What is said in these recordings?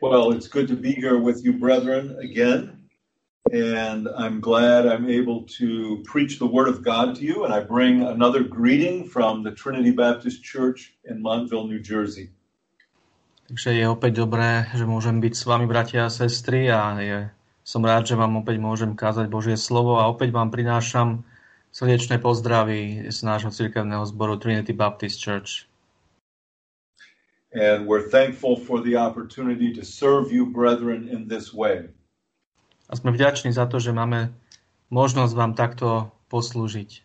Well, it's good to be here with you, brethren, again. And I'm glad I'm able to preach the Word of God to you. And I bring another greeting from the Trinity Baptist Church in Montville, New Jersey. Takže je opäť dobré, že môžem byť s vami, bratia a sestry, a je, som rád, že vám opäť môžem kázať Božie slovo a opäť vám prinášam srdečné pozdravy z nášho cirkevného zboru Trinity Baptist Church. And we're thankful for the opportunity to serve you, brethren, in this way. A sme vďační za to, že máme možnosť vám takto poslúžiť.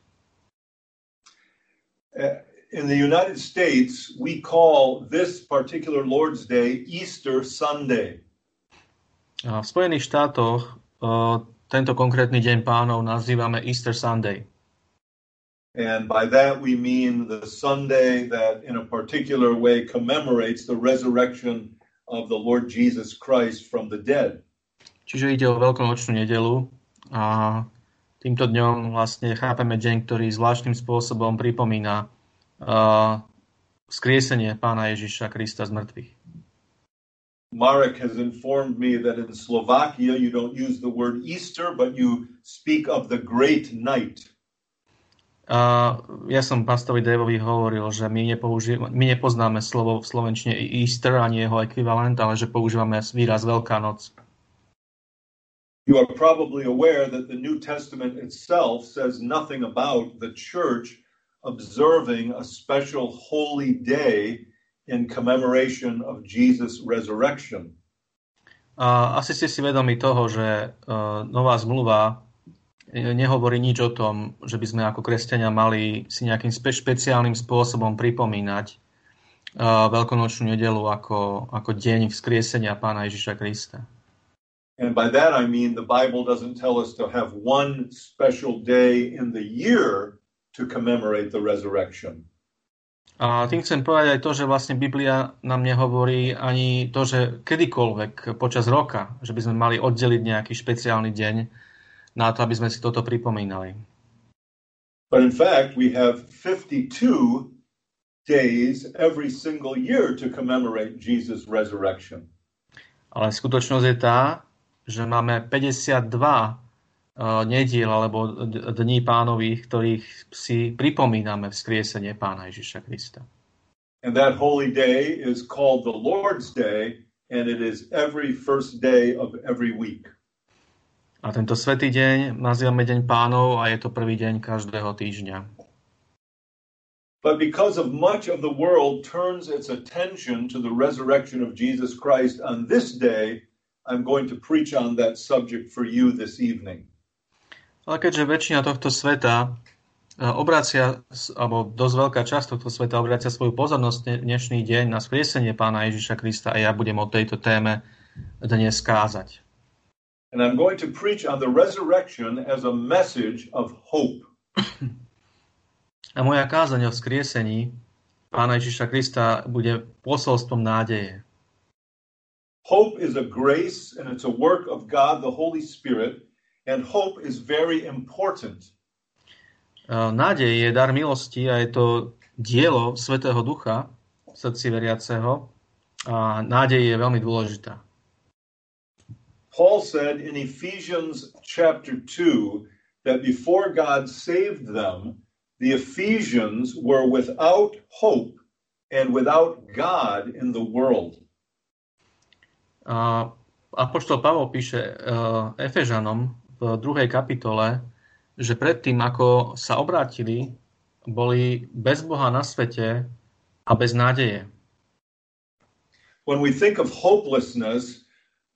Uh, in the United States, we call this particular Lord's Day Easter Sunday. A v Spojených štátoch uh, tento konkrétny deň pánov nazývame Easter Sunday. And by that we mean the Sunday that in a particular way commemorates the resurrection of the Lord Jesus Christ from the dead. Čiže ide o veľkonočnú nedelu a týmto dňom vlastne chápeme deň, ktorý zvláštnym spôsobom pripomína uh, skriesenie pána Ježiša Krista z mŕtvych. Marek has informed me that in Slovakia you don't use the word Easter, but you speak of the great night. Uh, ja som pastovi Daveovi hovoril, že my, my nepoznáme slovo v slovenčine Easter ani jeho ekvivalent, ale že používame výraz Veľká noc. You are probably aware that the New Testament itself says nothing about the church observing a special holy day in commemoration of Jesus' resurrection. A asi ste si vedomi toho, že uh, nová zmluva nehovorí nič o tom, že by sme ako kresťania mali si nejakým spe- špeciálnym spôsobom pripomínať uh, veľkonočnú nedelu ako, ako deň vzkriesenia pána Ježiša Krista. And by that I mean the Bible doesn't tell us to have one special day in the year to commemorate the resurrection. A tým chcem povedať aj to, že vlastne Biblia nám nehovorí ani to, že kedykoľvek počas roka, že by sme mali oddeliť nejaký špeciálny deň na to, aby sme si toto pripomínali. But in fact, we have 52 days every single year to commemorate Jesus' resurrection. Ale skutočnosť je tá, že máme 52 nediel alebo dní pánových, ktorých si pripomíname vzkriesenie pána Ježiša Krista. And that holy day is called the Lord's Day and it is every first day of every week. A tento svetý deň nazývame Deň pánov a je to prvý deň každého týždňa. But because of much of the world turns its attention to the resurrection of Jesus Christ on this day, I'm going to preach on that subject for you this evening. Ale keďže väčšina tohto sveta e, obracia, alebo dosť veľká časť tohto sveta obracia svoju pozornosť dnešný deň na skriesenie pána Ježiša Krista a ja budem o tejto téme dnes kázať. And I'm going to preach on the resurrection as a message of hope. A moja kázaň o skriesení pána Ježiša Krista bude posolstvom nádeje. Hope is a grace and it's a work of God the Holy Spirit and hope is very important. Nádej je dar milosti a je to dielo Svetého Ducha v srdci veriaceho a nádej je veľmi dôležitá. Paul said in Ephesians chapter 2 that before God saved them, the Ephesians were without hope and without God in the world. Uh, Apoštol Pavol píše uh, Efežanom, v druhej kapitole, že predtým, ako sa obrátili, boli bez Boha na svete a bez nádeje. When we think of hopelessness,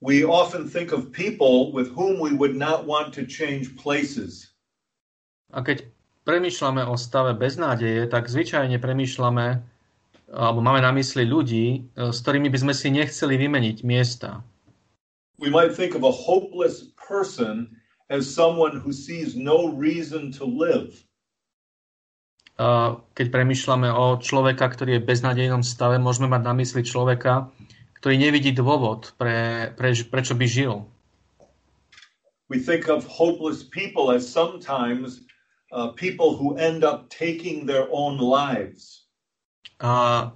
we often think of people with whom we would not want to change places. A keď premýšľame o stave beznádeje, tak zvyčajne premýšľame alebo máme na mysli ľudí, s ktorými by sme si nechceli vymeniť miesta. We might think of a hopeless person as someone who sees no reason to live. Keď premyšľame o človeka, ktorý je v beznádejnom stave, môžeme mať na mysli človeka, ktorý nevidí dôvod, pre, pre, prečo by žil. We think of hopeless people as sometimes uh, people who end up taking their own lives. A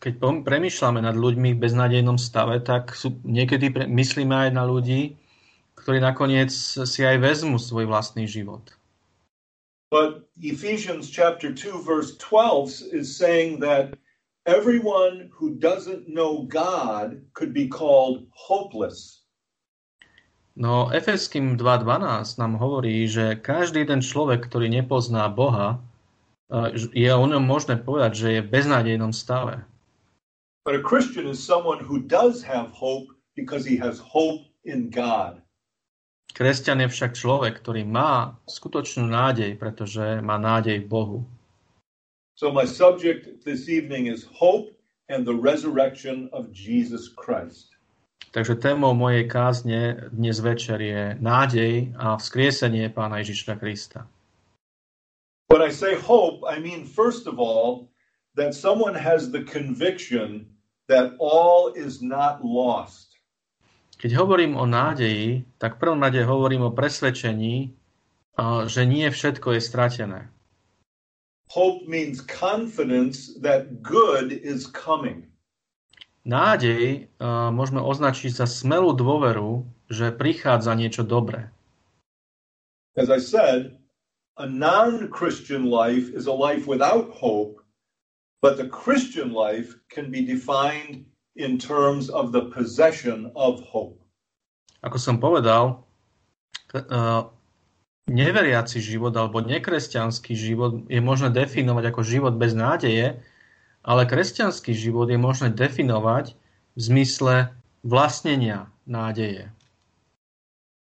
keď premýšľame nad ľuďmi v beznádejnom stave, tak sú, niekedy pre, myslíme aj na ľudí, ktorí nakoniec si aj vezmú svoj vlastný život. But Ephesians chapter 2 verse 12 is saying that everyone who doesn't know God could be called hopeless. No Efeským 2.12 nám hovorí, že každý ten človek, ktorý nepozná Boha, je o ňom možné povedať, že je v beznádejnom stave. But a Christian is someone who does have hope because he has hope in God. Kresťan je však človek, ktorý má skutočnú nádej, pretože má nádej v Bohu. So my subject this evening is hope and the resurrection of Jesus Christ. Takže témou mojej kázne dnes večer je nádej a vzkriesenie Pána Ježiša Krista. When I say hope, I mean first of all that someone has the conviction that all is not lost. Keď hovorím o nádeji, tak prvom rade hovorím o presvedčení, že nie všetko je stratené. Hope means confidence that good is coming. Nádej uh, môžeme označiť za smelú dôveru, že prichádza niečo dobré. As I said, a non-Christian life is a life without hope, but the Christian life can be defined in terms of the possession of hope. Ako som povedal, uh, neveriaci život alebo nekresťanský život je možné definovať ako život bez nádeje, ale kresťanský život je možné definovať v zmysle vlastnenia nádeje.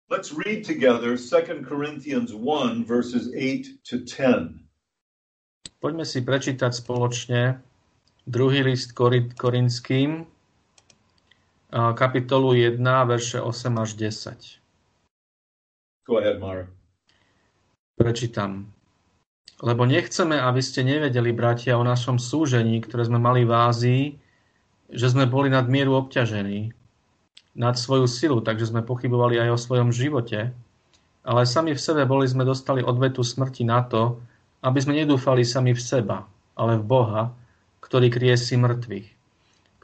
Let's read together 2 Corinthians 1 verses 8 to 10. Poďme si prečítať spoločne Druhý list Korinským, kapitolu 1, verše 8 až 10. Go ahead, Mara. Prečítam. Lebo nechceme, aby ste nevedeli, bratia, o našom súžení, ktoré sme mali v Ázii, že sme boli nad mieru obťažení, nad svoju silu, takže sme pochybovali aj o svojom živote, ale sami v sebe boli sme dostali odvetu smrti na to, aby sme nedúfali sami v seba, ale v Boha, ktorý kriesi mŕtvych,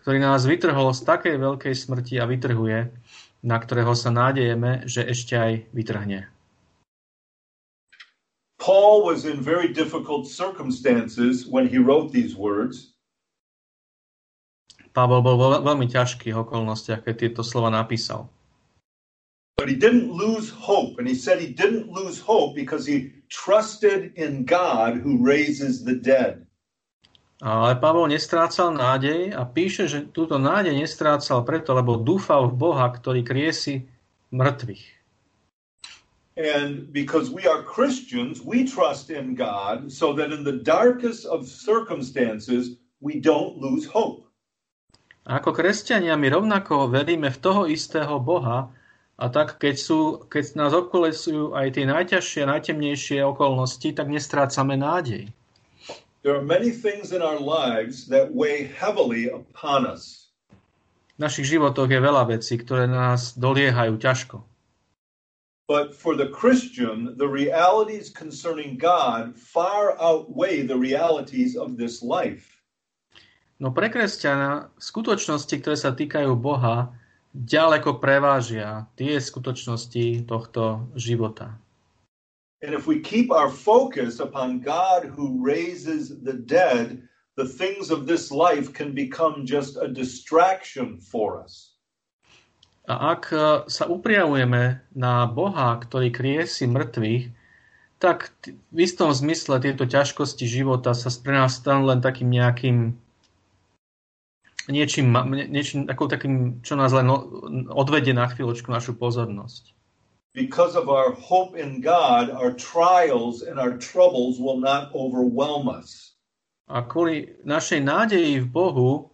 ktorý nás vytrhol z takej veľkej smrti a vytrhuje, na ktorého sa nádejeme, že ešte aj vytrhne. Paul was in very difficult circumstances when he wrote these words. Pavel bol vo veľmi ťažkých okolnostiach, keď tieto slova napísal. But he didn't lose hope, and he said he didn't lose hope because he trusted in God who raises the dead. Ale Pavol nestrácal nádej a píše, že túto nádej nestrácal preto, lebo dúfal v Boha, ktorý kriesi mŕtvych. And because we are Christians, we trust in God so that in the darkest of circumstances we don't lose hope. A ako kresťania my rovnako veríme v toho istého Boha a tak keď, sú, keď nás obkolesujú aj tie najťažšie, najtemnejšie okolnosti, tak nestrácame nádej. There are many things in our lives that weigh heavily upon us. V našich životoch je veľa vecí, ktoré nás doliehajú ťažko. But for the Christian, the realities concerning God far outweigh the realities of this life. No pre kresťana skutočnosti, ktoré sa týkajú Boha, ďaleko prevážia tie skutočnosti tohto života. And if we keep our focus upon God who raises the dead, the things of this life can become just a distraction for us. A ak e, sa upriamujeme na Boha, ktorý kriesi mŕtvych, tak v istom zmysle tieto ťažkosti života sa pre nás stanú len takým nejakým niečím, niečím takou, takým, čo nás len odvedie na chvíľočku našu pozornosť because of our hope in God, our trials and our troubles will not overwhelm us. A kvôli našej nádeji v Bohu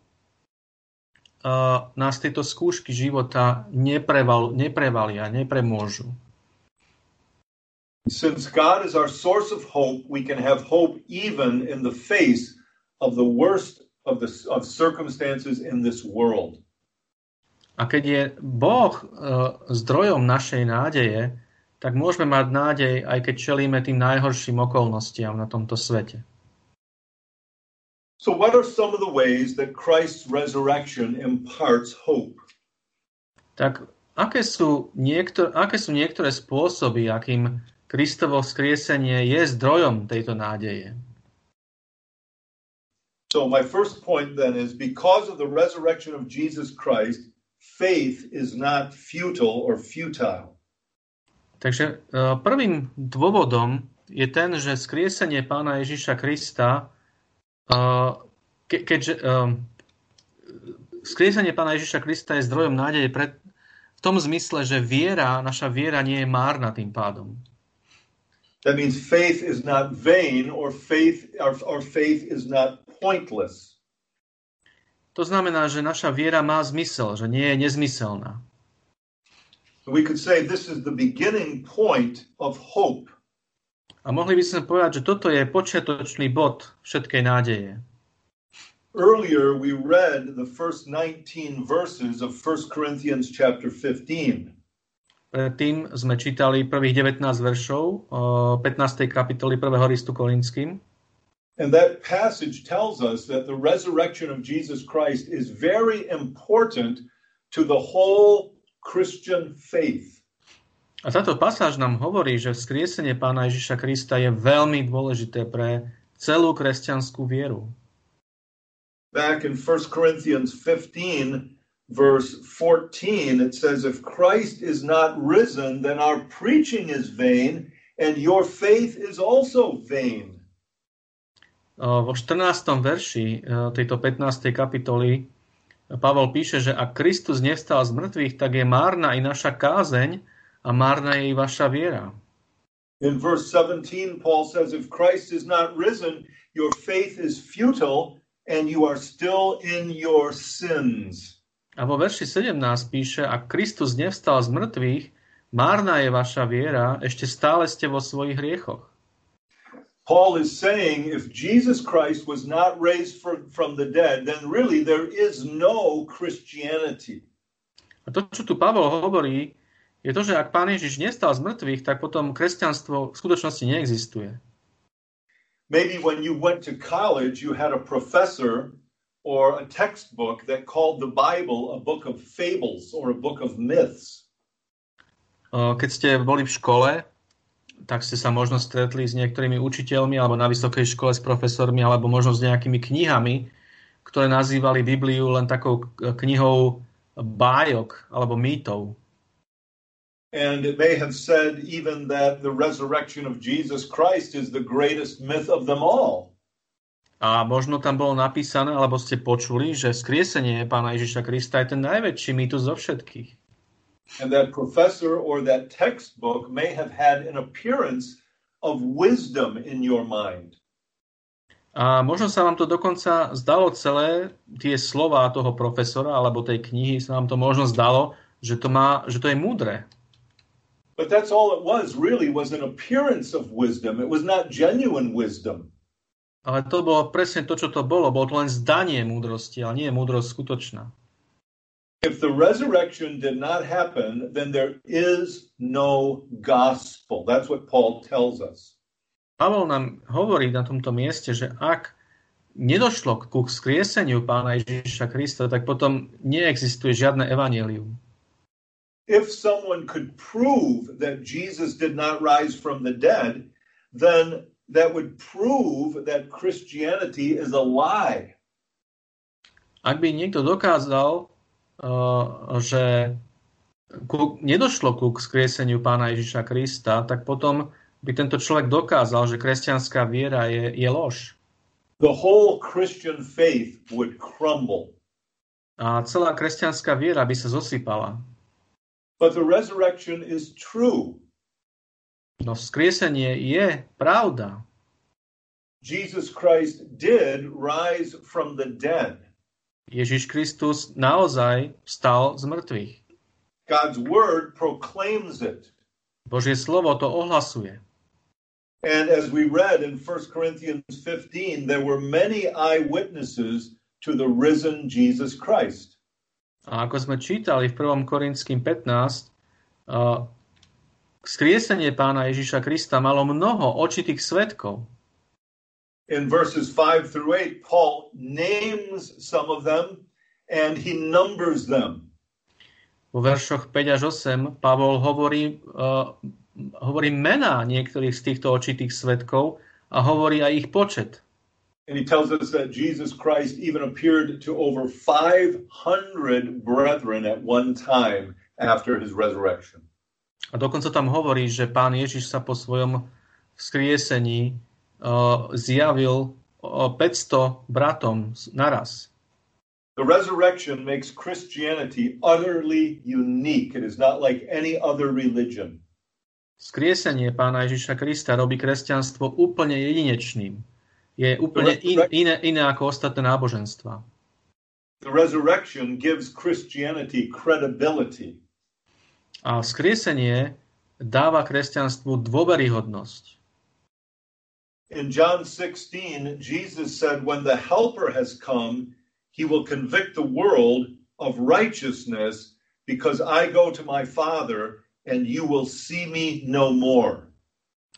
nás tieto skúšky života nepreval, neprevalia, nepremôžu. Since God is our source of hope, we can have hope even in the face of the worst of the of circumstances in this world. A keď je Boh e, zdrojom našej nádeje, tak môžeme mať nádej, aj keď čelíme tým najhorším okolnostiam na tomto svete. So, what are some of the ways that Christ's resurrection imparts hope? Tak aké sú, niektor- aké sú niektoré spôsoby, akým Kristovo vzkriesenie je zdrojom tejto nádeje? So, my first point then is because of the resurrection of Jesus Christ, faith is not futile or futile. Takže e, prvým dôvodom je ten, že skriesenie pána Ježiša Krista ke, keďže um, skriesenie pána Ježiša Krista je zdrojom nádeje pre, v tom zmysle, že viera, naša viera nie je márna tým pádom. That means faith is not vain or faith or, or faith is not pointless. To znamená, že naša viera má zmysel, že nie je nezmyselná. We could say this is the beginning point of hope. A mohli by sme povedať, že toto je počiatočný bod všetkej nádeje. Earlier we read the first 19 verses of 1 Corinthians chapter 15. Predtým sme čítali prvých 19 veršov 15. kapitoly 1. listu Korinským. And that passage tells us that the resurrection of Jesus Christ is very important to the whole Christian faith. A táto pasáž nám hovorí, že vzkriesenie pána Ježiša Krista je veľmi dôležité pre celú kresťanskú vieru. Back in 1 Corinthians 15, verse 14, it says, If Christ is not risen, then our preaching is vain, and your faith is also vain. Vo 14. verši e, tejto 15. kapitoly Pavol píše, že ak Kristus nevstal z mŕtvych, tak je márna i naša kázeň, a márna je i vaša viera. In verse 17, Paul says, If Christ is not risen, your faith is futile and you are still in your sins. A vo verši 17 píše, ak Kristus nevstal z mŕtvych, márna je vaša viera, ešte stále ste vo svojich hriechoch. Paul is saying if Jesus Christ was not raised from, from the dead, then really there is no Christianity. A to, čo tu Pavol hovorí, je to, že ak Pán Ježiš nestal z mŕtvych, tak potom kresťanstvo v skutočnosti neexistuje. Maybe when you went to college, you had a professor or a textbook that called the Bible a book of fables or a book of myths. Keď ste boli v škole, tak ste sa možno stretli s niektorými učiteľmi alebo na vysokej škole s profesormi alebo možno s nejakými knihami, ktoré nazývali Bibliu len takou knihou bájok alebo mýtov. And it may have said even that the resurrection of Jesus Christ is the greatest myth of them all. A možno tam bolo napísané, alebo ste počuli, že skriesenie pána Ježiša Krista je ten najväčší mýtus zo všetkých. And that professor or that textbook may have had an appearance of wisdom in your mind. A možno sa vám to dokonca zdalo celé, tie slova toho profesora alebo tej knihy sa vám to možno zdalo, že to, má, že to je múdre. But that's all it was, really, was an appearance of wisdom. It was not genuine wisdom. Ale to bolo presne to, čo to bolo. Bolo to len zdanie múdrosti, ale nie múdrosť skutočná. If the resurrection did not happen, then there is no gospel. That's what Paul tells us. Pavol nám hovorí na tomto mieste, že ak nedošlo ku skrieseniu pána Ježiša Krista, tak potom neexistuje žiadne evanelium if someone could prove that Jesus did not rise from the dead, then that would prove that Christianity is a lie. Ak by niekto dokázal, uh, že ku, nedošlo ku skrieseniu pána Ježiša Krista, tak potom by tento človek dokázal, že kresťanská viera je, je lož. The whole Christian faith would crumble. A celá kresťanská viera by sa zosypala. But the resurrection is true. No vzkriesenie je pravda. Jesus Christ did rise from the dead. Ježiš Kristus naozaj vstal z mŕtvych. God's word proclaims it. Božie slovo to ohlasuje. And as we read in 1 Corinthians 15, there were many eyewitnesses to the risen Jesus Christ. A ako sme čítali v 1. Korinským 15, uh, skriesenie pána Ježiša Krista malo mnoho očitých svetkov. In verses 5 through 8, Paul names some of them and he numbers them. Vo veršoch 5 až 8 Pavol hovorí, uh, hovorí mená niektorých z týchto očitých svetkov a hovorí aj ich počet. And he tells us that Jesus Christ even appeared to over 500 brethren at one time after his resurrection. A dokonca tam hovorí, že pán Ježiš sa po svojom vzkriesení uh, zjavil uh, 500 bratom naraz. The resurrection makes Christianity utterly unique. It is not like any other religion. Skriesenie pána Ježiša Krista robí kresťanstvo úplne jedinečným. Je úplne in, iné, iné ako ostatné náboženstva. The resurrection gives Christianity credibility. A skriesenie dáva kresťanstvu dôveryhodnosť. In John 16, Jesus said, When the Helper has come, he will convict the world of righteousness because I go to my Father and you will see me no more.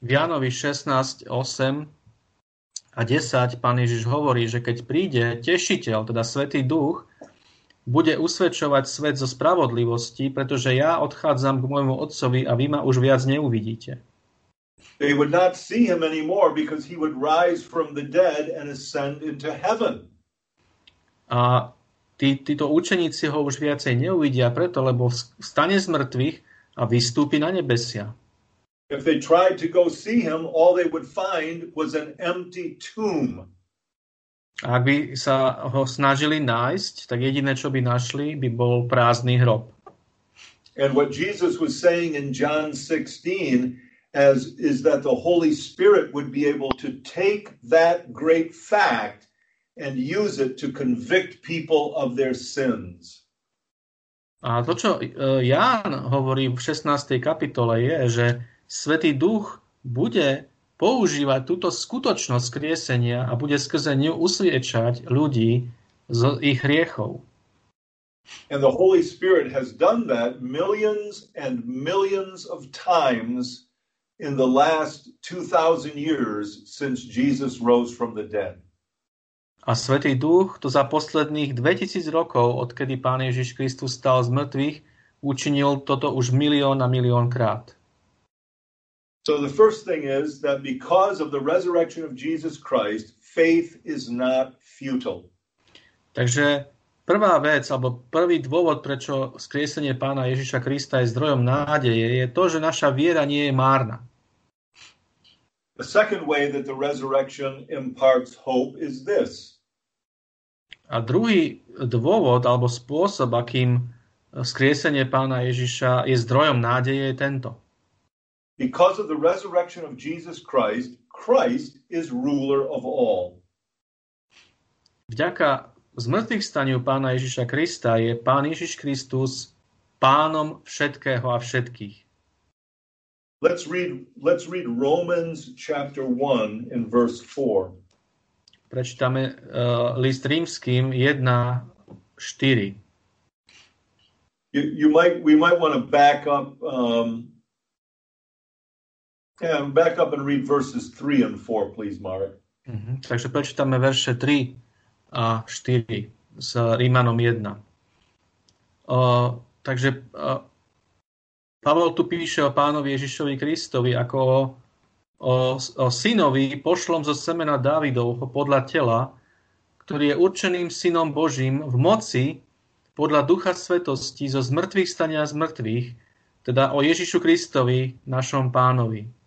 V Jánovi 16, 8 a 10 pán Ježiš hovorí, že keď príde tešiteľ, teda Svetý Duch, bude usvedčovať svet zo spravodlivosti, pretože ja odchádzam k môjmu otcovi a vy ma už viac neuvidíte. They would not see him anymore because he would rise from the dead and ascend into heaven. A tí, títo učeníci ho už viacej neuvidia preto, lebo vstane z mŕtvych a vystúpi na nebesia. If they tried to go see him, all they would find was an empty tomb. A ak by sa ho snažili nájsť, tak jediné, čo by našli, by bol prázdny hrob. And what Jesus was saying in John 16 as is that the Holy Spirit would be able to take that great fact and use it to convict people of their sins. A to, čo Ján hovorí v 16. kapitole, je, že Svetý Duch bude používať túto skutočnosť skriesenia a bude skrze ňu usviečať ľudí z ich hriechov. And the Holy Spirit has done that millions and millions of times in the last 2,000 years since Jesus rose from the dead. A Svetý Duch to za posledných 2000 rokov, odkedy Pán Ježiš Kristus stal z mŕtvych, učinil toto už milión a milión krát. So the first thing is that because of the resurrection of Jesus Christ, faith is not futile. Takže prvá vec, alebo prvý dôvod, prečo skriesenie pána Ježiša Krista je zdrojom nádeje, je to, že naša viera nie je márna. The second way that the resurrection imparts hope is this. A druhý dôvod alebo spôsob, akým skriesenie pána Ježiša je zdrojom nádeje, je tento. Because of the resurrection of Jesus Christ, Christ is ruler of all. Vďaka zmrtvých staniu pána Ježiša Krista je pán Ježiš Kristus pánom všetkého a všetkých. Let's read, let's read Romans chapter 1 in verse 4. Prečítame uh, list rímským 1, 4. You, you might, we might want to back up, um, yeah, back up and read verses 3 and 4, please, Marek. Uh-huh. Takže prečítame verše 3 a 4 s Rímanom 1. Uh, takže uh, Pavol tu píše o pánovi Ježišovi Kristovi ako o, o, o synovi pošlom zo semena Dávidovho podľa tela, ktorý je určeným synom Božím v moci podľa ducha svetosti zo zmrtvých stania z mŕtvych, teda o Ježišu Kristovi, našom pánovi.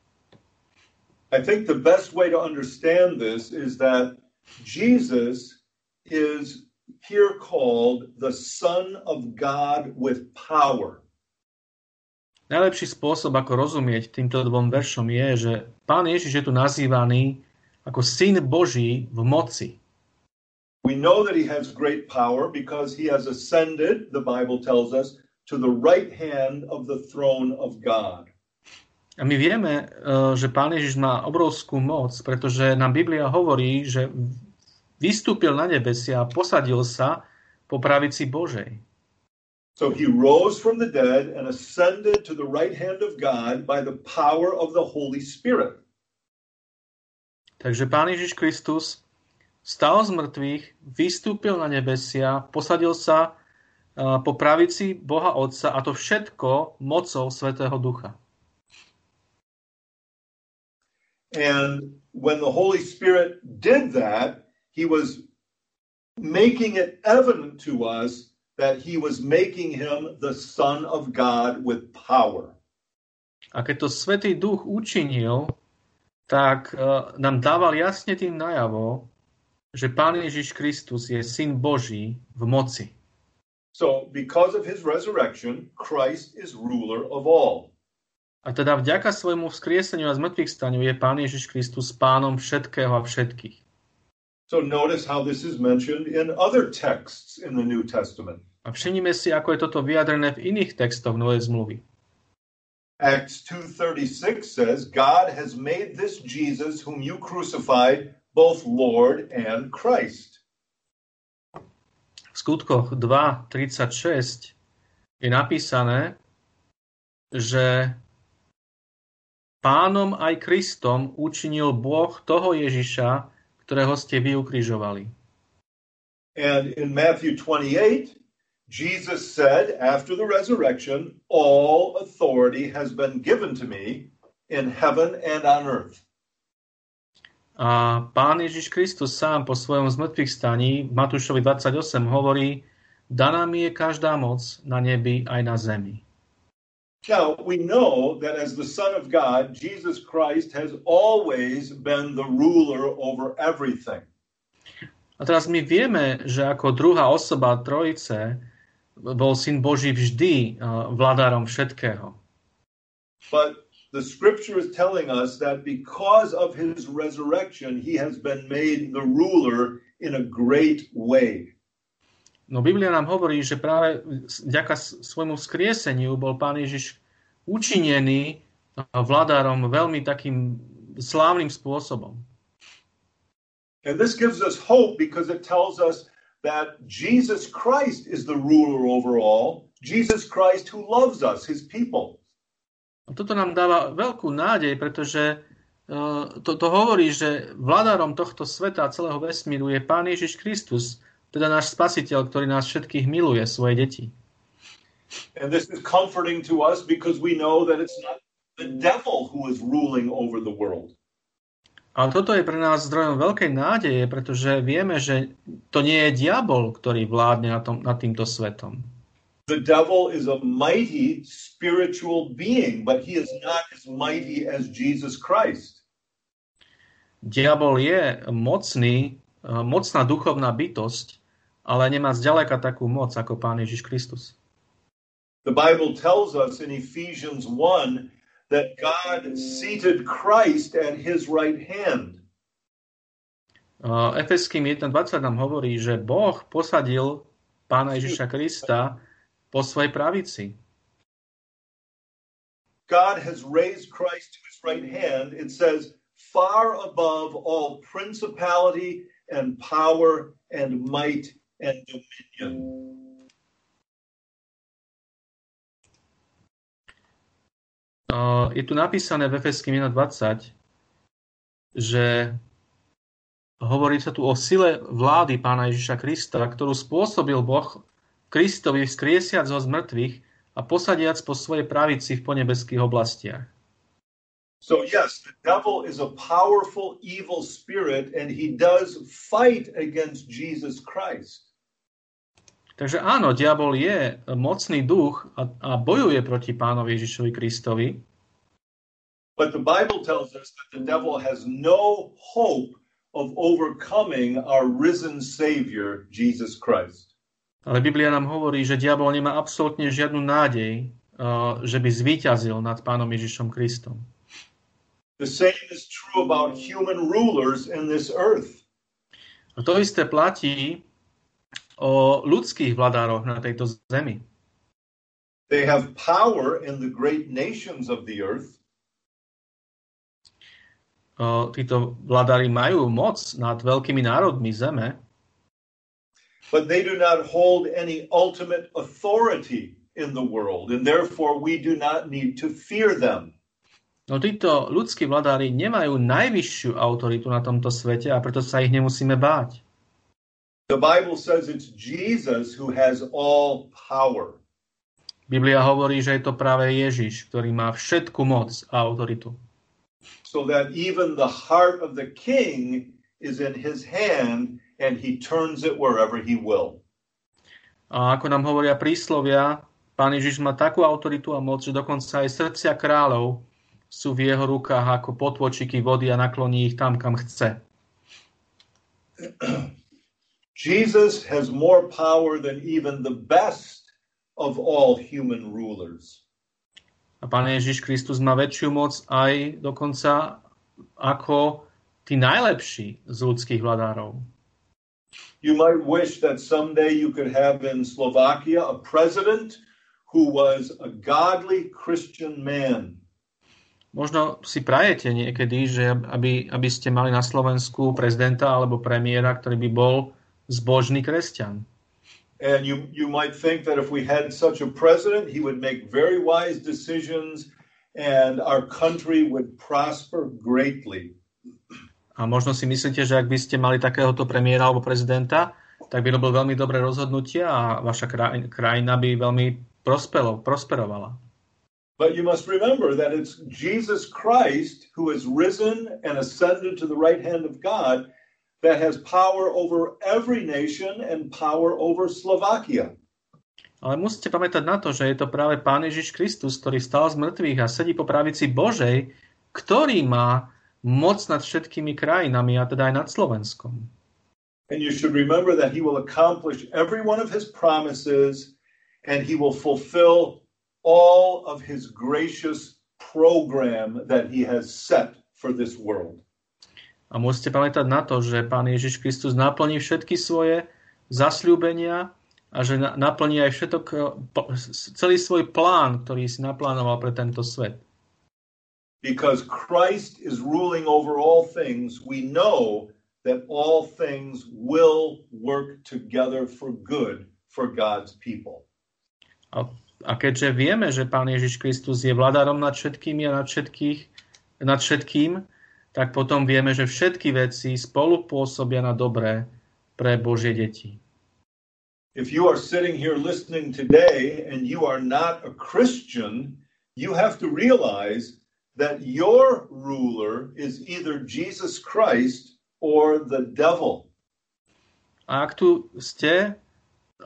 I think the best way to understand this is that Jesus is here called the Son of God with power. Najlepší spôsob, ako rozumieť týmto dvom veršom je, že Pán Ježiš je tu nazývaný ako Syn Boží v moci. We know that he has great power because he has ascended, the Bible tells us, to the right hand of the throne of God. A my vieme, eh, že Pán Ježiš má obrovskú moc, pretože nám Biblia hovorí, že vystúpil na nebesia a posadil sa po pravici Božej. So he rose from the dead and ascended to the right hand of God by the power of the Holy Spirit. Takže Pán Ježiš Kristus stal z mŕtvych, vystúpil na nebesia, posadil sa po pravici Boha Otca a to všetko mocou Svetého Ducha. And when the Holy Spirit did that, he was making it evident to us that he was making him the Son of God with power. A keď to Svetý Duch učinil, tak uh, nám dával jasne tým najavo, že Pán Ježiš Kristus je Syn Boží v moci. So, because of his resurrection, Christ is ruler of all. A teda vďaka svojmu vzkrieseniu a zmrtvých staniu je Pán Ježiš Kristus pánom všetkého a všetkých. So notice how this is mentioned in other texts in the New Testament. A všimnime si, ako je toto vyjadrené v iných textoch Novej zmluvy. Acts 2.36 says, God has made this Jesus whom you crucified both Lord and Christ. V skutkoch 2.36 je napísané, že Pánom aj Kristom učinil Boh toho Ježiša, ktorého ste vy ukrižovali. And in Matthew 28, Jesus said after the resurrection, all authority has been given to me in heaven and on earth. A pán Ježiš Kristus sám po svojom zmrtvých staní Matúšovi 28 hovorí, daná mi je každá moc na nebi aj na zemi. Now, we know that as the Son of God, Jesus Christ has always been the ruler over everything. A teraz my vieme, že ako druhá osoba Trojice bol Syn Boží vždy vládarom všetkého. But the scripture is telling us that because of his resurrection, he has been made the ruler in a great way. No Biblia nám hovorí, že práve vďaka svojmu skrieseniu bol Pán Ježiš učinený vládárom veľmi takým slávnym spôsobom. And this gives us hope because it tells us that Jesus Christ is the ruler over all, Jesus Christ who loves us, his people. A toto nám dáva veľkú nádej, pretože uh, to, to hovorí, že vládárom tohto sveta a celého vesmíru je Pán Ježiš Kristus, teda náš spasiteľ, ktorý nás všetkých miluje, svoje deti. And this is comforting to us because we know that it's not the devil who is ruling over the world. A toto je pre nás zdrojom veľkej nádeje, pretože vieme, že to nie je diabol, ktorý vládne nad, tom, nad týmto svetom. The devil is a mighty spiritual being, but he is not as mighty as Jesus Christ. Diabol je mocný, mocná duchovná bytosť, ale nemá zďaleka takú moc ako Pán Ježiš Kristus. The Bible tells us in Ephesians 1 that God seated Christ at his right hand. Uh, Efeským 1.20 nám hovorí, že Boh posadil Pána Ježiša Krista po svojej pravici. God has raised Christ to his right hand. It says, far above all principality and power and might and dominion. Uh, je tu napísané v Efeským 1.20, že hovorí sa tu o sile vlády pána Ježiša Krista, ktorú spôsobil Boh Kristovi skriesiac zo zmrtvých a posadiac po svojej pravici v ponebeských oblastiach. So yes, the devil is a powerful evil spirit and he does fight against Jesus Christ. Takže áno, diabol je mocný duch a, a bojuje proti pánovi Ježišovi Kristovi. But the Bible tells us that the devil has no hope of overcoming our risen Savior, Jesus Christ. Ale Biblia nám hovorí, že diabol nemá absolútne žiadnu nádej, uh, že by zvíťazil nad pánom Ježišom Kristom. The same is true about human rulers in this earth. A to isté platí o ľudských vladároch na tejto zemi. They have power in the great nations of the earth. O, títo vladári majú moc nad veľkými národmi zeme, but they do not hold any ultimate authority in the world, and therefore we do not need to fear them. No títo ľudskí vladári nemajú najvyššiu autoritu na tomto svete a preto sa ich nemusíme báť. The Bible says it's Jesus who has all power. Biblia hovorí, že je to práve Ježiš, ktorý má všetku moc a autoritu. So that even the heart of the king is in his hand and he turns it wherever he will. A ako nám hovoria príslovia, Pán Ježiš má takú autoritu a moc, že dokonca aj srdcia kráľov sú v jeho rukách ako potvočiky vody a nakloní ich tam, kam chce. Jesus has more power than even the best of all human rulers. A Pán Ježiš Kristus má väčšiu moc aj dokonca ako tí najlepší z ľudských vladárov. You might wish that someday you could have in Slovakia a president who was a godly Christian man. Možno si prajete niekedy, že aby, aby ste mali na Slovensku prezidenta alebo premiéra, ktorý by bol zbožný kresťan. And you, you might think that if we had such a president, he would make very wise decisions and our country would prosper greatly. A možno si myslíte, že ak by ste mali takéhoto premiéra alebo prezidenta, tak by robil veľmi dobré rozhodnutia a vaša krajina by veľmi prosperovala. But you must remember that it's Jesus Christ who has risen and ascended to the right hand of God that has power over every nation and power over Slovakia. Ale musíte pamätať na to, že je to práve Pán Ježiš Kristus, ktorý stal z mŕtvych a sedí po pravici Božej, ktorý má moc nad všetkými krajinami, a teda aj nad Slovenskom. And you should remember that he will accomplish every one of his promises and he will fulfill all of his gracious program that he has set for this world. A musíte pamätať na to, že Pán Ježiš Kristus naplní všetky svoje zasľúbenia a že naplní aj všetok, celý svoj plán, ktorý si naplánoval pre tento svet. Because Christ is ruling over all things, we know that all things will work together for good for God's people. A a keďže vieme, že Pán Ježiš Kristus je vladárom nad všetkými a nad, všetkých, nad všetkým, tak potom vieme, že všetky veci spolu pôsobia na dobré pre Božie deti. If you are sitting here listening today and you are not a Christian, you have to realize that your ruler is either Jesus Christ or the devil. A ak tu ste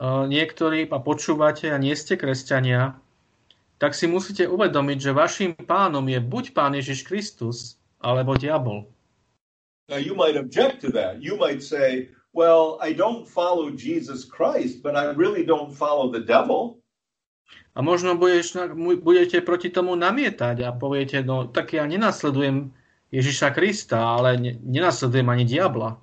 niektorí a počúvate a nie ste kresťania, tak si musíte uvedomiť, že vašim pánom je buď pán Ježiš Kristus, alebo diabol. Now you might object to that. You might say, well, I don't follow Jesus Christ, but I really don't follow the devil. A možno budeš, budete proti tomu namietať a poviete, no tak ja nenasledujem Ježiša Krista, ale nenasledujem ani diabla.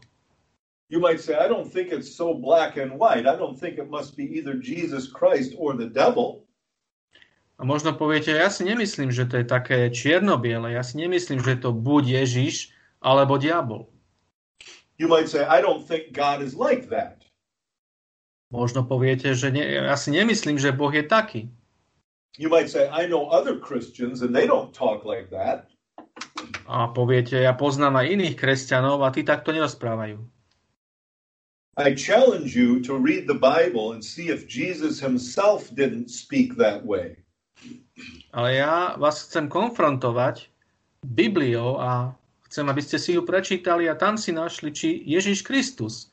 You might say, I don't think it's so black and white. I don't think it must be either Jesus Christ or the devil. A možno poviete, ja si nemyslím, že to je také čierno-biele. Ja si nemyslím, že to buď Ježiš, alebo diabol. You might say, I don't think God is like that. Možno poviete, že ne, ja si nemyslím, že Boh je taký. You might say, I know other Christians and they don't talk like that. A poviete, ja poznám aj iných kresťanov a tí takto nerozprávajú. I challenge you to read the Bible and see if Jesus himself didn't speak that way. Ale ja vás chcem konfrontovať Bibliou a chcem, aby ste si ju prečítali a tam si našli, či Ježiš Kristus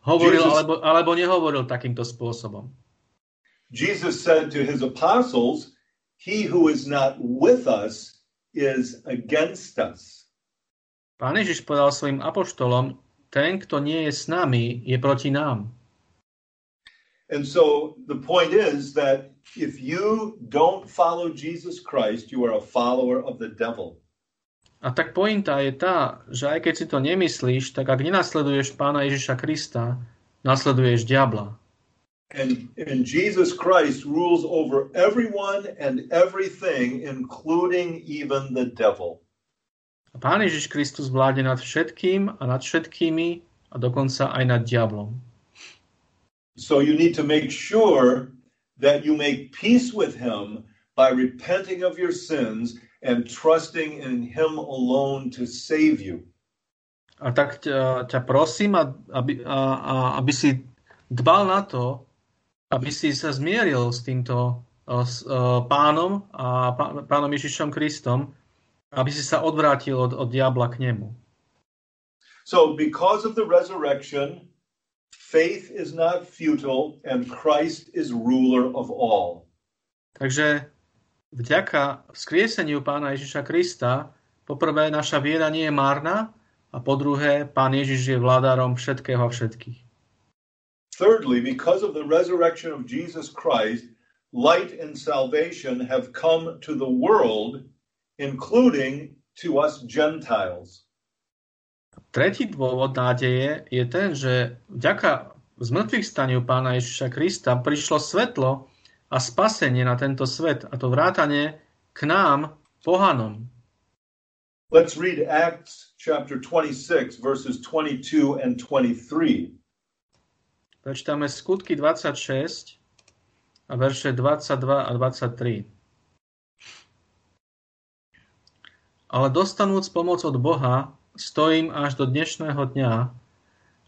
hovoril Jesus, alebo, alebo nehovoril takýmto spôsobom. Jesus said to his apostles, he who is not with us is against us. Pán Ježiš povedal svojim apoštolom, ten, kto nie je s nami, je proti nám. And so the point is that if you don't follow Jesus Christ, you are a follower of the devil. A tak pointa je tá, že aj keď si to nemyslíš, tak ak nenasleduješ pána Ježiša Krista, nasleduješ diabla. And, and Jesus Christ rules over everyone and everything, including even the devil. A Pán Ježiš Kristus vládne nad všetkým a nad všetkými a dokonca aj nad diablom. So you need to make sure that you make peace with him by repenting of your sins and trusting in Him alone to save you. A tak ťa, ťa prosím, aby, a, a, aby si dbal na to, aby si sa zmieril s týmto s pánom a pánom Ježišom Kristom, aby si sa odvrátil od, od diabla k nemu. So because of the resurrection, faith is not futile and Christ is ruler of all. Takže vďaka vzkrieseniu pána Ježiša Krista, poprvé naša viera nie je márna a po druhé pán Ježiš je vládarom všetkého a všetkých. Thirdly, because of the resurrection of Jesus Christ, light and salvation have come to the world, including to us Gentiles. Tretí dôvod nádeje je ten, že vďaka zmrtvých staniu pána Ježiša Krista prišlo svetlo a spasenie na tento svet, a to vrátanie k nám, pohanom. Let's read Acts chapter 26, verses 22 and 23. Prečítame skutky 26 a verše 22 a 23. Ale dostanúc pomoc od Boha, stojím až do dnešného dňa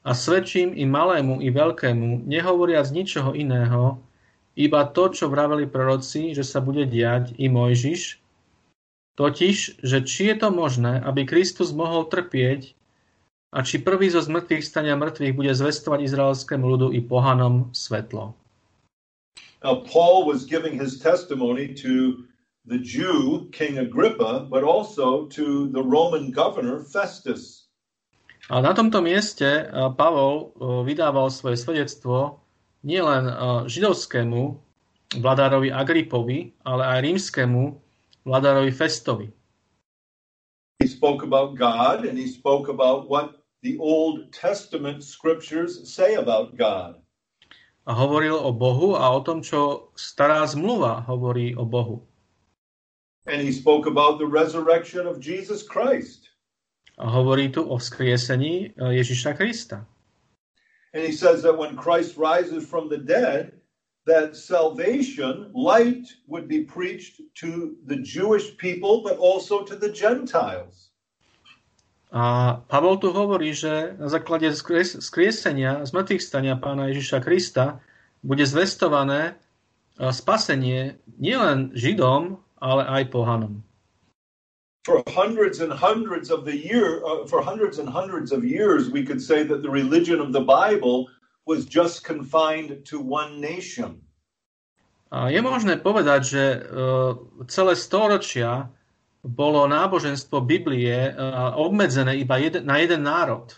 a svedčím i malému, i veľkému, nehovoriac ničoho iného, iba to, čo vraveli proroci, že sa bude diať i Mojžiš, totiž, že či je to možné, aby Kristus mohol trpieť a či prvý zo zmrtvých stania mŕtvych bude zvestovať izraelskému ľudu i pohanom svetlo. Now, Paul was giving his testimony to the Jew, King Agrippa, but also to the Roman governor, Festus. A na tomto mieste Pavol vydával svoje svedectvo nielen židovskému vladárovi Agripovi, ale aj rímskému vladárovi Festovi. He spoke about God and he spoke about what the Old Testament scriptures say about God a hovoril o Bohu a o tom, čo stará zmluva hovorí o Bohu. And he spoke about the resurrection of Jesus Christ. A hovorí tu o vzkriesení e, Ježiša Krista. And he says that when Christ rises from the dead, that salvation, light, would be preached to the Jewish people, but also to the Gentiles. A Pavol tu hovorí, že na základe skriesenia, zmrtvých stania pána Ježiša Krista bude zvestované spasenie nielen Židom, ale aj pohanom. For hundreds and hundreds of the year, uh, for hundreds and hundreds of years, we could say that the religion of the Bible was just confined to one nation. A je možné povedať, že uh, celé storočia bolo náboženstvo Biblie obmedzené iba jeden, na jeden národ.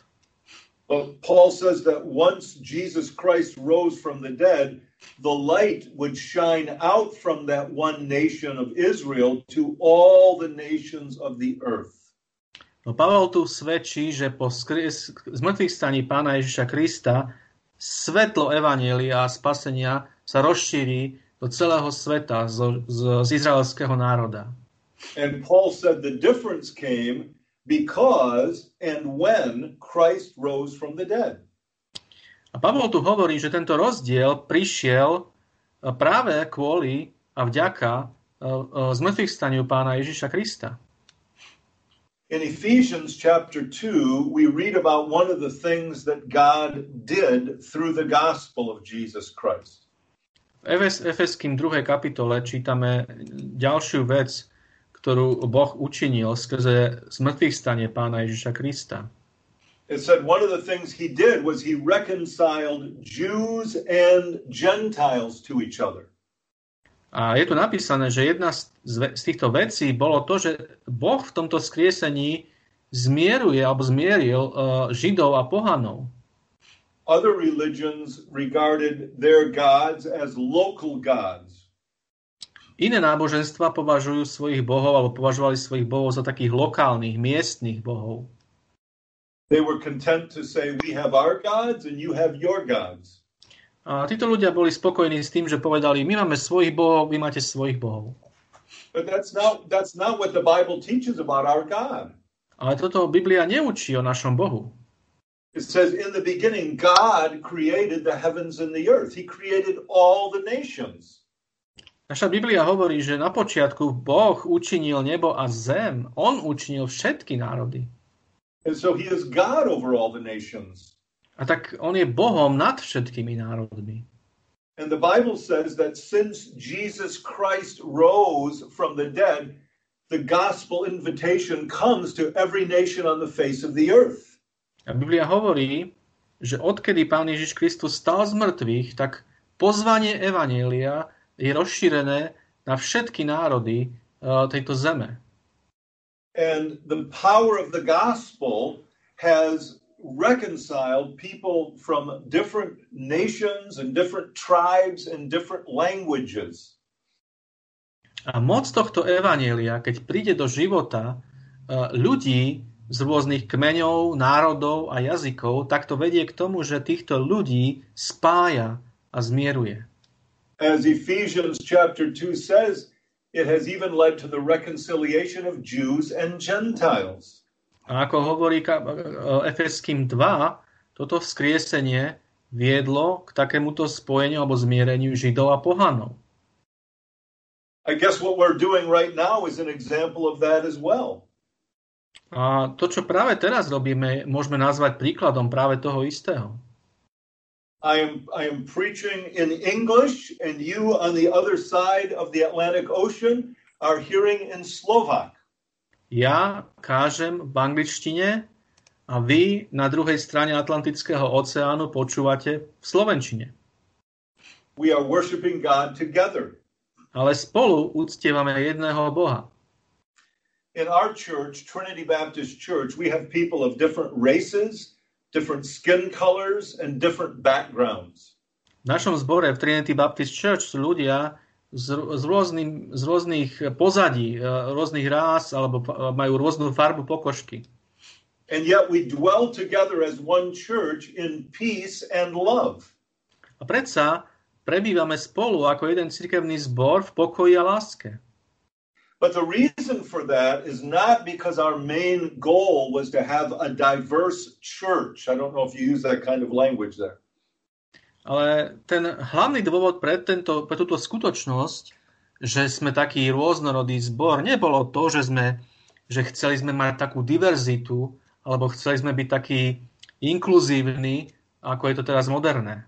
But Paul says that once Jesus Christ rose from the dead, the light would shine out from that one nation of Israel to all the nations of the earth. No Pavel tu svedčí, že po zmrtvých staní pána Ježiša Krista svetlo Evanielia a spasenia sa rozšíri do celého sveta z, z, z izraelského národa. And Paul said the difference came because and when Christ rose from the dead. A Pavol tu hovorí, že tento rozdiel prišiel e, práve kvôli a vďaka e, e, zmrtvých staniu pána Ježiša Krista. In Ephesians chapter 2, we read about one of the things that God did through the gospel of Jesus Christ. V Efeským 2. kapitole čítame ďalšiu vec, ktorú Boh učinil skrze zmrtvých stanie pána Ježiša Krista. It said one of the things he did was he reconciled Jews and Gentiles to each other. A je tu napísané, že jedna z, týchto vecí bolo to, že Boh v tomto skriesení zmieruje alebo zmieril uh, Židov a pohanov. Other religions regarded their gods as local gods. Iné náboženstva považujú svojich bohov alebo považovali svojich bohov za takých lokálnych, miestnych bohov. They were content to say we have our gods and you have your gods. A títo ľudia boli spokojní s tým, že povedali, my máme svojich bohov, vy máte svojich bohov. But that's not, that's not what the Bible teaches about our God. Ale toto Biblia neučí o našom Bohu. It says in the beginning God created the heavens and the earth. He created all the nations. Naša Biblia hovorí, že na počiatku Boh učinil nebo a zem. On učinil všetky národy. And so he is God over all the nations. A tak on je Bohom nad všetkými národmi. And the Bible says that since Jesus Christ rose from the dead, the gospel invitation comes to every nation on the face of the earth. A Biblia hovorí, že odkedy Pán Ježiš Kristus stal z mŕtvych, tak pozvanie Evanielia je rozšírené na všetky národy uh, tejto zeme. And the power of the gospel has reconciled people from different nations and different tribes and different languages. A moc tohto evanielia, keď príde do života uh, ľudí z rôznych kmeňov, národov a jazykov, tak to vedie k tomu, že týchto ľudí spája a zmieruje. As Ephesians chapter 2 says, it has even led to the reconciliation of Jews and Gentiles. A ako hovorí Efeským 2, toto vzkriesenie viedlo k takémuto spojeniu alebo zmiereniu Židov a pohanov. I guess what we're doing right now is an example of that as well. A to, čo práve teraz robíme, môžeme nazvať príkladom práve toho istého. I am, I am preaching in English, and you on the other side of the Atlantic Ocean are hearing in Slovak. Ja kážem v angličtine a vy na druhej strane Atlantického oceánu počúvate v slovenčine. We are worshiping God together. Ale spolu uctievame jedného Boha. In our church, Trinity Baptist Church, we have people of different races, different skin colors, and different backgrounds. V našom zbore v Trinity Baptist Church sú ľudia z, z, rôznym, z rôznych pozadí, eh, rôznych rás, alebo majú rôznu farbu pokožky. And yet we dwell together as one church in peace and love. A predsa prebývame spolu ako jeden cirkevný zbor v pokoji a láske. But the reason for that is not because our main goal was to have a diverse church. I don't know if you use that kind of language there. Ale ten hlavný dôvod pre, tento, pre túto skutočnosť, že sme taký rôznorodý zbor, nebolo to, že, sme, že chceli sme mať takú diverzitu, alebo chceli sme byť taký inkluzívny, ako je to teraz moderné.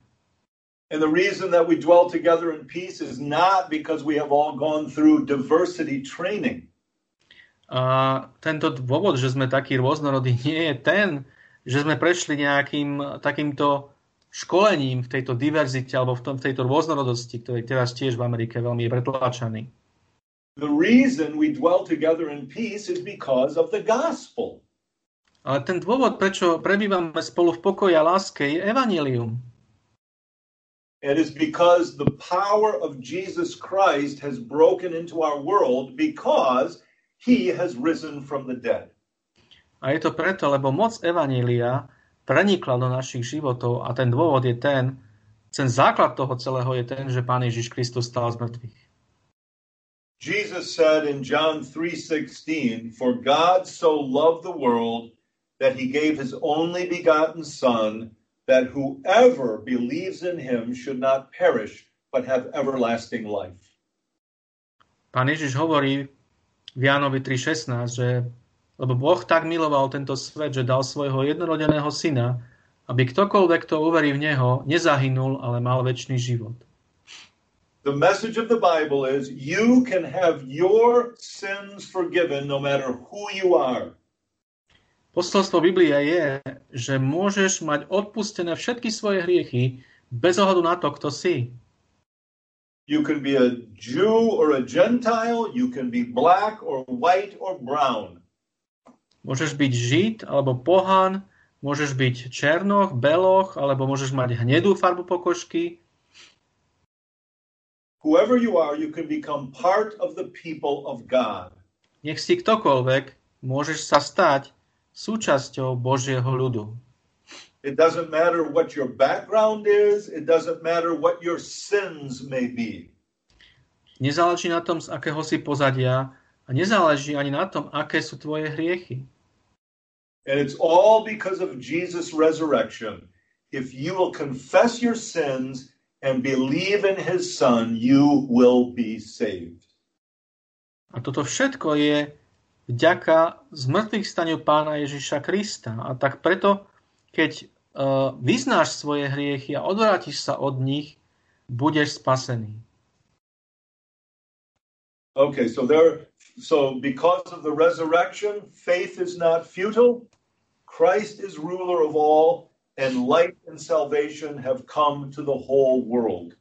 And the reason that we dwell together in peace is not because we have all gone through diversity training. A tento dôvod, že sme takí rôznorodí, nie je ten, že sme prešli nejakým takýmto školením v tejto diverzite alebo v, tom, v tejto rôznorodosti, ktorý teraz tiež v Amerike veľmi je pretlačaný. The reason we dwell together in peace is because of the gospel. Ale ten dôvod, prečo prebývame spolu v pokoji a láske, je evanilium. It is because the power of Jesus Christ has broken into our world because he has risen from the dead. A je to preto, lebo moc Evanília prenikla do našich životov a ten dôvod je ten, ten základ toho celého je ten, že Pán Ježiš Kristus stal z mŕtvych. Jesus said in John 3:16, "For God so loved the world that he gave his only begotten son that whoever believes in him should not perish, but have everlasting life. Pán Ježiš hovorí v Jánovi 3.16, že lebo Boh tak miloval tento svet, že dal svojho jednorodeného syna, aby ktokoľvek, kto uverí v Neho, nezahynul, ale mal väčší život. The message of the Bible is you can have your sins forgiven no matter who you are. Posolstvo Biblie je, že môžeš mať odpustené všetky svoje hriechy bez ohľadu na to, kto si. You can be a Jew or a Gentile, you can be black or white or brown. Môžeš byť Žid alebo pohan, môžeš byť černoch, beloch, alebo môžeš mať hnedú farbu pokožky. Whoever you are, you can become part of the people of God. Nech si ktokoľvek, môžeš sa stať súčasťou Božieho ľudu. It doesn't matter what your background is, it doesn't matter what your sins may be. Nezáleží na tom, z akého si pozadia a nezáleží ani na tom, aké sú tvoje hriechy. And it's all because of Jesus' resurrection. If you will confess your sins and believe in his son, you will be saved. A toto všetko je vďaka zmrtvých staniu pána Ježiša Krista. A tak preto, keď uh, vyznáš svoje hriechy a odvrátiš sa od nich, budeš spasený. Okay, so there so because of the resurrection, faith is not futile. Christ is ruler of all and light and salvation have come to the whole world.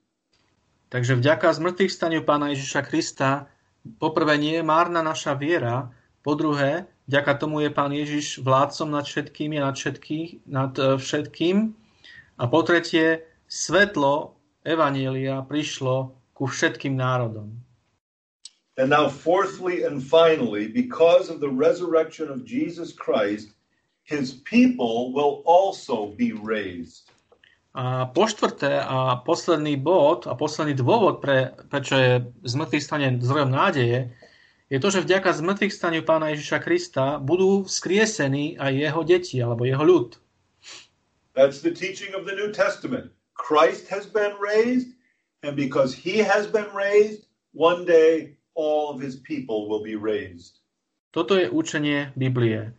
Takže vďaka zmrtvých staniu pána Ježiša Krista poprvé nie je márna naša viera, po druhé, vďaka tomu je pán Ježiš vládcom nad všetkými a nad, všetkých, nad e, všetkým. A po tretie, svetlo Evanielia prišlo ku všetkým národom. And now, fourthly and finally, because of the resurrection of Jesus Christ, his people will also be raised. A po štvrté a posledný bod a posledný dôvod, pre, prečo je zmrtvých stane zdrojom nádeje, je to, že vďaka zmrtvých staniu pána Ježiša Krista budú vzkriesení aj jeho deti alebo jeho ľud. That's the teaching of the New Testament. Christ has been raised, and because he has been raised, one day all of his people will be raised. Toto je učenie Biblie.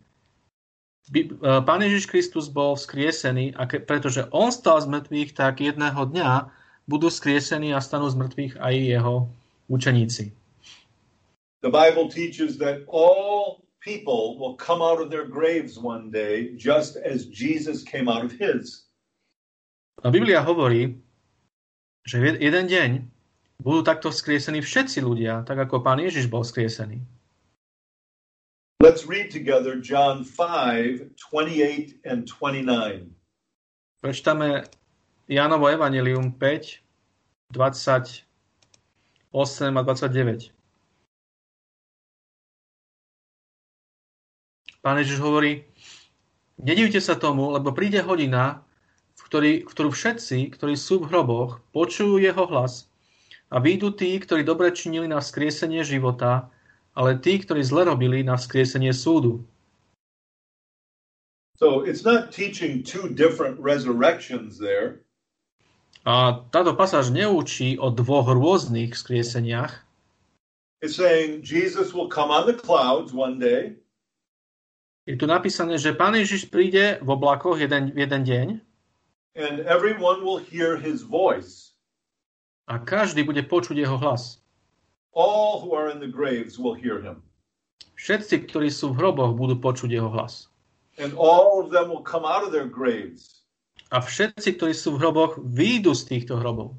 E, Pán Ježiš Kristus bol vzkriesený a ke, pretože on stal z mŕtvych, tak jedného dňa budú skriesení a stanú z mŕtvych aj jeho učeníci. The Bible teaches that all people will come out of their graves one day just as Jesus came out of his. A Biblia hovorí, že jeden deň budú takto vzkriesení všetci ľudia, tak ako pán Ježiš bol vzkriesený. Let's read together John 5, 28 and 29. Prečtame Jánovo Evangelium 5, 28 a 29. Pán Ježiš hovorí, nedivte sa tomu, lebo príde hodina, v, ktorý, ktorú všetci, ktorí sú v hroboch, počujú jeho hlas a výjdu tí, ktorí dobre činili na vzkriesenie života, ale tí, ktorí zle robili na vzkriesenie súdu. So it's not teaching two different resurrections there. A táto pasáž neučí o dvoch rôznych vzkrieseniach. It's saying Jesus will come on the clouds one day. Je tu napísané, že Pán Ježiš príde v oblakoch jeden, jeden deň. And everyone will hear his voice a každý bude počuť jeho hlas. All who are in the graves will hear him. Všetci, ktorí sú v hroboch, budú počuť jeho hlas. And all of them will come out of their graves. A všetci, ktorí sú v hroboch, výjdu z týchto hrobov.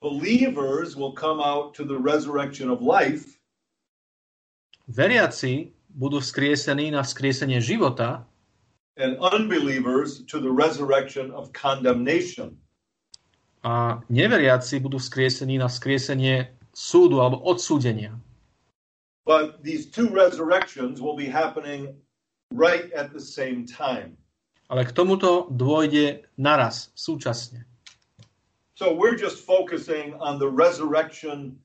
Believers will come out to the resurrection of life. Veriaci budú vzkriesení na vzkriesenie života. And unbelievers to the resurrection of condemnation a neveriaci budú skriesení na skriesenie súdu alebo odsúdenia. But these two resurrections will be happening right at the same time. Ale k tomuto dôjde naraz, súčasne. So we're just focusing on the resurrection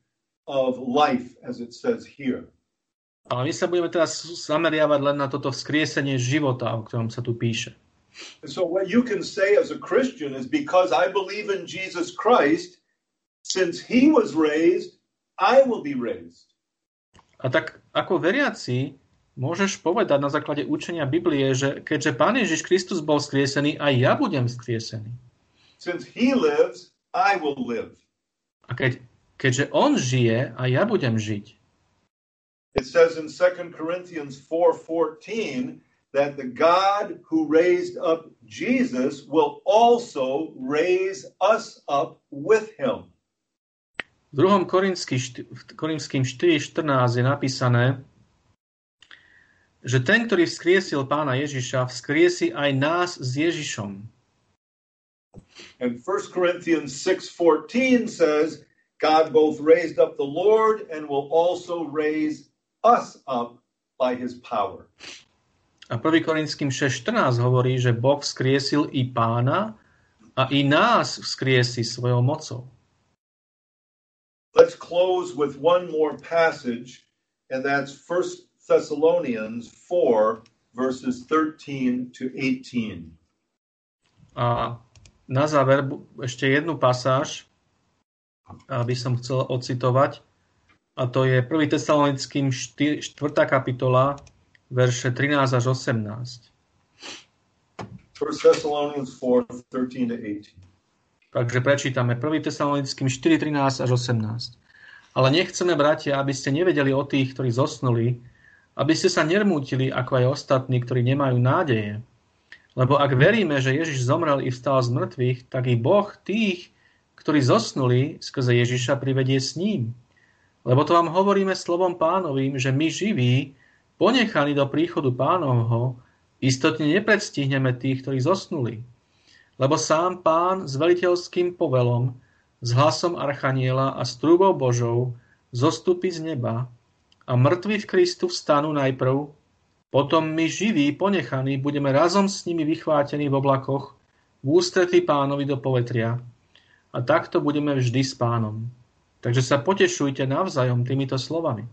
of life, as it says here. Ale my sa budeme teraz zameriavať len na toto vzkriesenie života, o ktorom sa tu píše. So, what you can say as a Christian is because I believe in Jesus Christ, since he was raised, I will be raised. A tak ako veriaci môžeš povedať na základe učenia Biblie, že keďže Pán Ježiš Kristus bol skriesený, aj ja budem skriesený. Since he lives, I will live. A keď, keďže on žije, aj ja budem žiť. It says in 2 Corinthians 4:14 that the God who raised up Jesus will also raise us up with him. V 2. Korinským 4.14 je napísané, že ten, ktorý vzkriesil pána Ježiša, vzkriesi aj nás s Ježišom. And 1 Corinthians 6:14 says, God both raised up the Lord and will also raise us up by his power. A 1. Korinským 6.14 hovorí, že Boh vzkriesil i pána a i nás vzkriesi svojou mocou. Let's close with one more passage, and that's 1 Thessalonians 4, verses 13 to 18. A na záver ešte jednu pasáž, aby som chcel ocitovať. A to je 1. Tesalonickým 4. kapitola, verše 13 až 18. 1 Thessalonians 4, 13 to 18. Takže prečítame 1. Tesalonickým 4, 13 až 18. Ale nechceme, bratia, aby ste nevedeli o tých, ktorí zosnuli, aby ste sa nermútili ako aj ostatní, ktorí nemajú nádeje. Lebo ak veríme, že Ježiš zomrel i vstal z mŕtvych, tak i Boh tých, ktorí zosnuli, skrze Ježiša privedie s ním. Lebo to vám hovoríme slovom pánovým, že my živí, ponechaní do príchodu pánovho, istotne nepredstihneme tých, ktorí zosnuli. Lebo sám pán s veliteľským povelom, s hlasom Archaniela a s trúbou Božou zostupí z neba a mŕtvi v Kristu vstanú najprv, potom my živí, ponechaní, budeme razom s nimi vychvátení v oblakoch, v ústretí pánovi do povetria. A takto budeme vždy s pánom. Takže sa potešujte navzájom týmito slovami.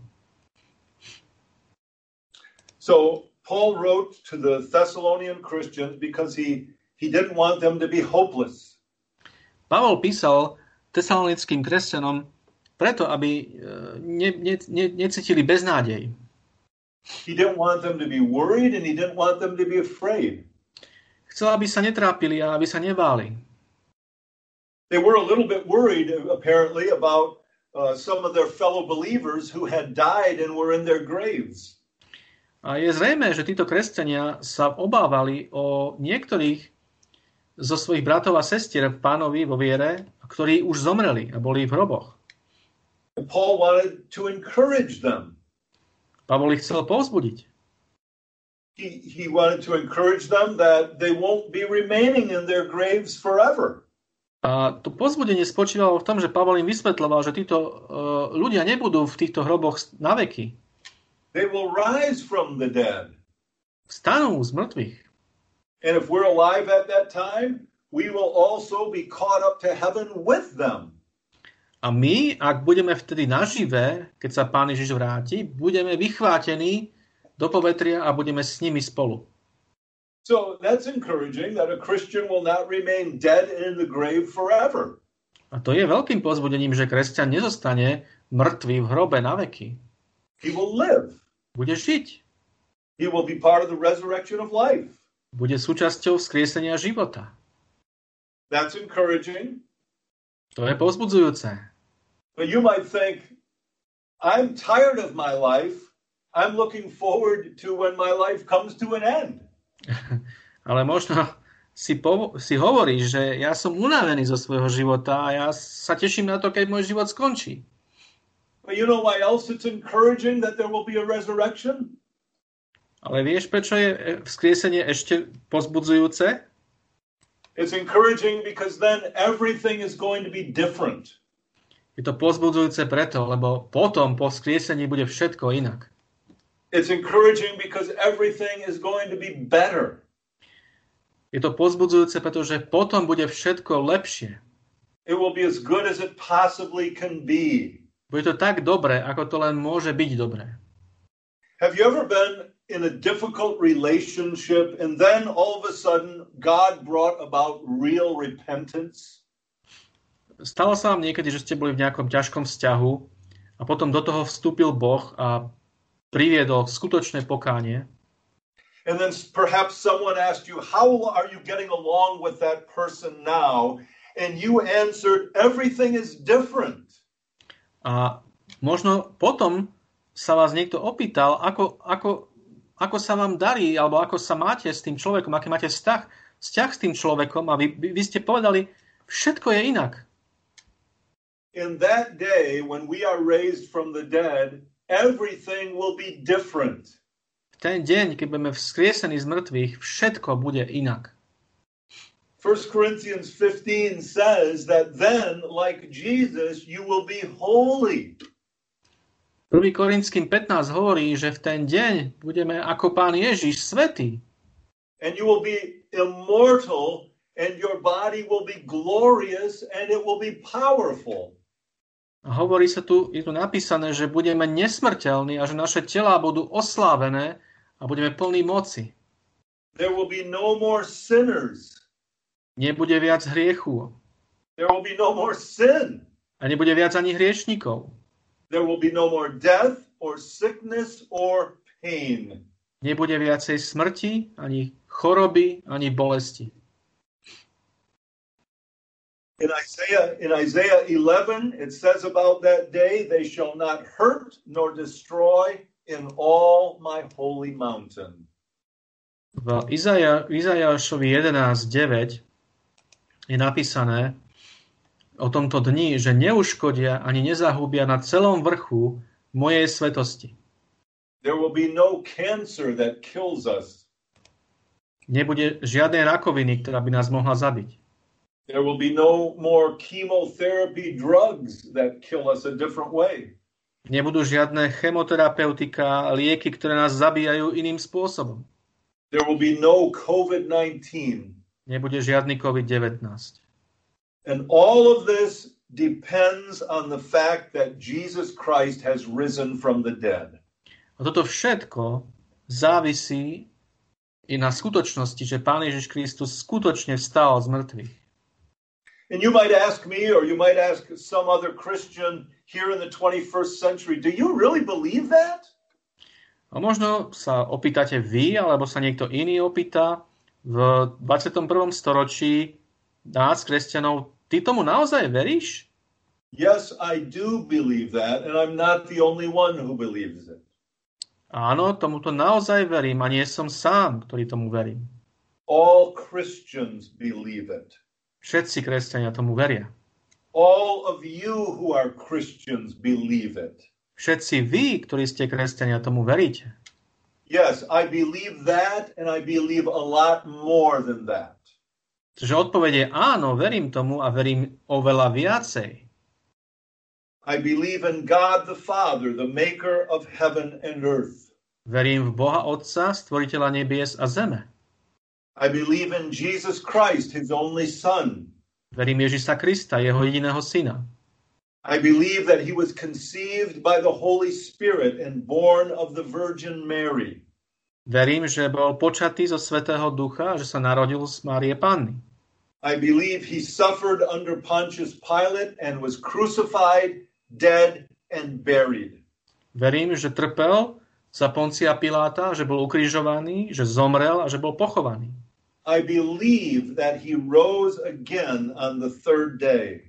So Paul wrote to the Thessalonian Christians because he, he didn't want them to be hopeless. Pavol písal tesalonickým kresťanom preto, aby e, ne, ne, ne, necítili beznádej. He didn't want them to be worried and he didn't want them to be afraid. Chcel, aby sa netrápili a aby sa nebáli. They were a little bit worried, apparently, about uh, some of their fellow believers who had died and were in their graves. A je zrejme, že títo kresťania sa obávali o niektorých zo svojich bratov a sestier v pánovi vo viere, ktorí už zomreli a boli v hroboch. Paul wanted to encourage them. Pavol ich chcel povzbudiť. He, he wanted to encourage them that they won't be remaining in their graves forever. A to pozbudenie spočívalo v tom, že Pavol im vysvetľoval, že títo uh, ľudia nebudú v týchto hroboch na veky. They will rise from the dead. Vstanú z mŕtvych. And if we're alive at that time, we will also be caught up to heaven with them. A my, ak budeme vtedy nažive, keď sa Pán Ježiš vráti, budeme vychvátení do povetria a budeme s nimi spolu. So that's encouraging that a Christian will not remain dead in the grave forever. A to je veľkým pozbudením, že kresťan nezostane mŕtvý v hrobe na veky. He will live. Bude žiť. He will be part of the resurrection of life. Bude súčasťou vzkriesenia života. That's encouraging. To je pozbudzujúce. But you might think, I'm tired of my life. I'm looking forward to when my life comes to an end. Ale možno si, po, si hovoríš, že ja som unavený zo svojho života a ja sa teším na to, keď môj život skončí. But you know why else it's encouraging that there will be a resurrection? Ale vieš, prečo je vzkriesenie ešte pozbudzujúce? It's encouraging because then everything is going to be different. Je to pozbudzujúce preto, lebo potom po skriesení bude všetko inak. It's encouraging because everything is going to be better. Je to pozbudzujúce, pretože potom bude všetko lepšie. It will be as good as it possibly can be. Bude to tak dobré, ako to len môže byť dobré. Have you ever been in a difficult relationship and then all of a sudden God brought about real repentance? Stalo sa vám niekedy, že ste boli v nejakom ťažkom vzťahu a potom do toho vstúpil Boh a priviedol skutočné pokánie. And then perhaps someone asked you, How are you getting along with that person now? And you answered, Everything is different. A možno potom sa vás niekto opýtal, ako, ako, ako sa vám darí, alebo ako sa máte s tým človekom, aký máte vzťah, vzťah s tým človekom a vy, vy ste povedali, všetko je inak in that day when we are raised from the dead, everything will be different. V ten deň, keď budeme vzkriesení z mŕtvych, všetko bude inak. 1 Corinthians 15 says that then, like Jesus, you will be holy. 1. Korinským 15 hovorí, že v ten deň budeme ako Pán Ježiš svetý. And you will be immortal and your body will be glorious and it will be powerful. Hovorí sa tu, je tu napísané, že budeme nesmrteľní a že naše telá budú oslávené a budeme plní moci. There will be no more sinners. Nebude viac hriechu. There will be no more sin. A nebude viac ani hriešnikov. There will be no more death or sickness or pain. Nebude viacej smrti, ani choroby, ani bolesti. In Isaiah, in Isaiah 11, it says about that day, they shall not hurt nor destroy in all my holy mountain. V Izaja, Izajašovi 11.9 je napísané o tomto dni, že neuškodia ani nezahubia na celom vrchu mojej svetosti. There will be no cancer that kills us. Nebude žiadnej rakoviny, ktorá by nás mohla zabiť. There will be no more chemotherapy drugs that kill us a different way. Nebudú žiadne chemoterapeutika, lieky, ktoré nás zabíjajú iným spôsobom. There will be no COVID-19. Nebude žiadny COVID-19. And all of this depends on the fact that Jesus Christ has risen from the dead. A toto všetko závisí i na skutočnosti, že Pán Ježiš Kristus skutočne vstal z mŕtvych. And you might ask me, or you might ask some other Christian here in the 21st century, do you really believe that? A možno sa opýtate vy, alebo sa niekto iný opýta v 21. storočí nás, kresťanov, ty tomu naozaj veríš? Yes, I do believe that, and I'm not the only one who believes it. Áno, tomuto naozaj verím a nie som sám, ktorý tomu verím. All Christians believe it. Všetci kresťania tomu veria. All of you who are Christians believe it. Všetci vy, ktorí ste kresťania, tomu veríte. Yes, I believe that, and I believe a lot more than that. Čiže odpoveď je áno, verím tomu a verím oveľa viacej. I believe in God the Father, the maker of heaven and earth. Verím v Boha Otca, stvoriteľa nebies a zeme. I believe in Jesus Christ, his only Son. Verím Ježisa Krista, jeho jediného syna. I believe that he was conceived by the Holy Spirit and born of the Virgin Mary. Verím, že bol počatý zo Svetého Ducha, že sa narodil z Márie Panny. I believe he suffered under Pontius Pilate and was crucified, dead, and buried. Verím, že trpel za Poncia Piláta, že bol ukrižovaný, že zomrel a že bol pochovaný. I believe that he rose again on the third day.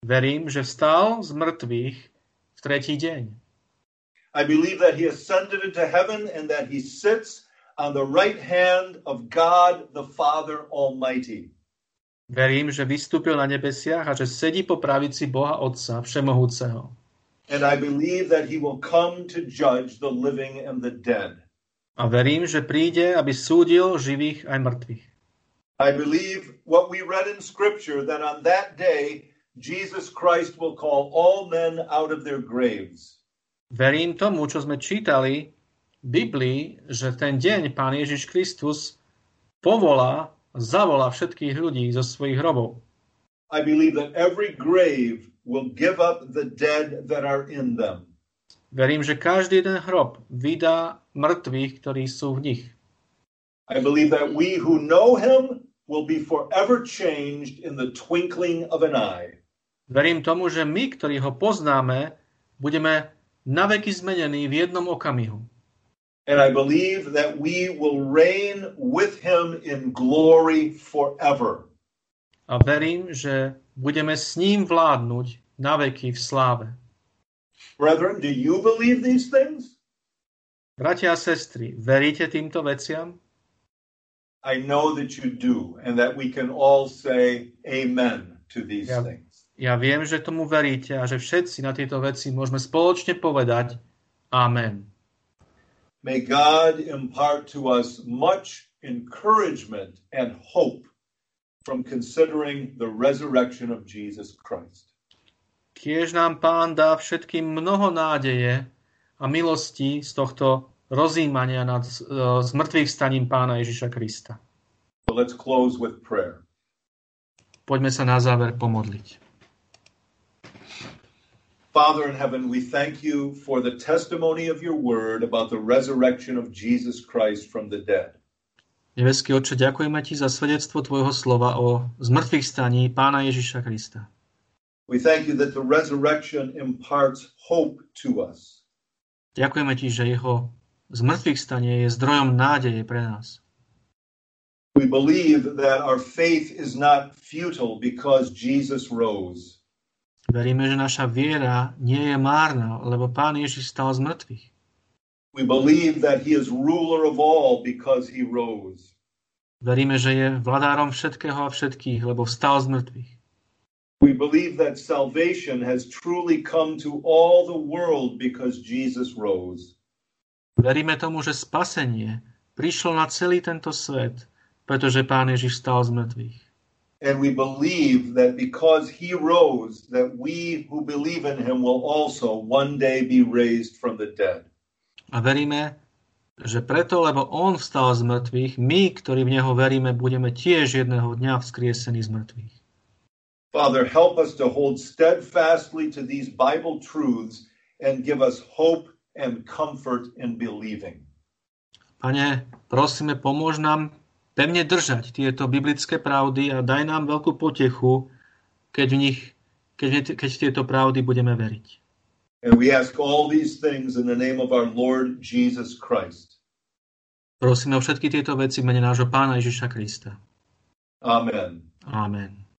Verím, že vstal z mŕtvych v tretí deň. I believe that he ascended into heaven and that he sits on the right hand of God the Father Almighty. Verím, že vystúpil na nebesiach a že sedí po pravici Boha Otca Všemohúceho. And I believe that he will come to judge the living and the dead. A verím, že príde, aby súdil živých aj mŕtvych. I believe what we read in Scripture that on that day Jesus Christ will call all men out of their graves. Verím tomu, čo sme čítali v Biblii, že ten deň Pán Ježiš Kristus povolá, zavolá všetkých ľudí zo svojich hrobov. I believe that every grave will give up the dead that are in them. Verím, že každý jeden hrob vydá mŕtvych, ktorí sú v nich. I believe that we who know him will be forever changed in the twinkling of an eye. Verím tomu, že my, ktorí ho poznáme, budeme naveky zmenení v jednom okamihu. And I believe that we will reign with him in glory forever. A verím, že budeme s ním vládnuť naveky v sláve. Brethren, do you believe these things? Bratia a sestry, veríte týmto veciam? I know that you do, and that we can all say amen to these Yeah. things. Ja viem, že tomu veríte a že všetci na tieto veci môžeme spoločne povedať Amen. May God impart to us much encouragement and hope from considering the resurrection of Jesus Christ. Kiež nám Pán dá všetkým mnoho nádeje a milosti z tohto rozímania nad e, zmrtvých staním Pána Ježiša Krista. So let's close with prayer. Poďme sa na záver pomodliť. Father in heaven, we thank you for the testimony of your word about the resurrection of Jesus Christ from the dead. Nebeský Otče, ďakujeme Ti za svedectvo Tvojho slova o zmrtvých staní Pána Ježiša Krista. We thank you that the resurrection imparts hope to us. Ďakujeme Ti, že Jeho zmrtvých stanie je zdrojom nádeje pre nás. We believe that our faith is not futile because Jesus rose. Veríme, že naša viera nie je márna, lebo Pán Ježiš stal z mŕtvych. We believe that he is ruler of all because he rose. Veríme, že je vladárom všetkého a všetkých, lebo vstal z mŕtvych. We believe that salvation has truly come to all the world because Jesus rose. Veríme tomu, že spasenie prišlo na celý tento svet, pretože Pán Ježiš stal z mŕtvych. And we believe that because he rose, that we who believe in him will also one day be raised from the dead. A veríme, že preto, lebo On vstal z mŕtvych, my, ktorí v Neho veríme, budeme tiež jedného dňa vzkriesení z mŕtvych. Father, help us to hold steadfastly to these Bible truths and give us hope and comfort in believing. Pane, prosíme, pomôž nám pevne držať tieto biblické pravdy a daj nám veľkú potechu, keď v nich, keď, keď tieto pravdy budeme veriť. And we ask all these things in the name of our Lord Jesus Christ. Prosíme o všetky tieto veci v mene nášho Pána Ježiša Krista. Amen. Amen.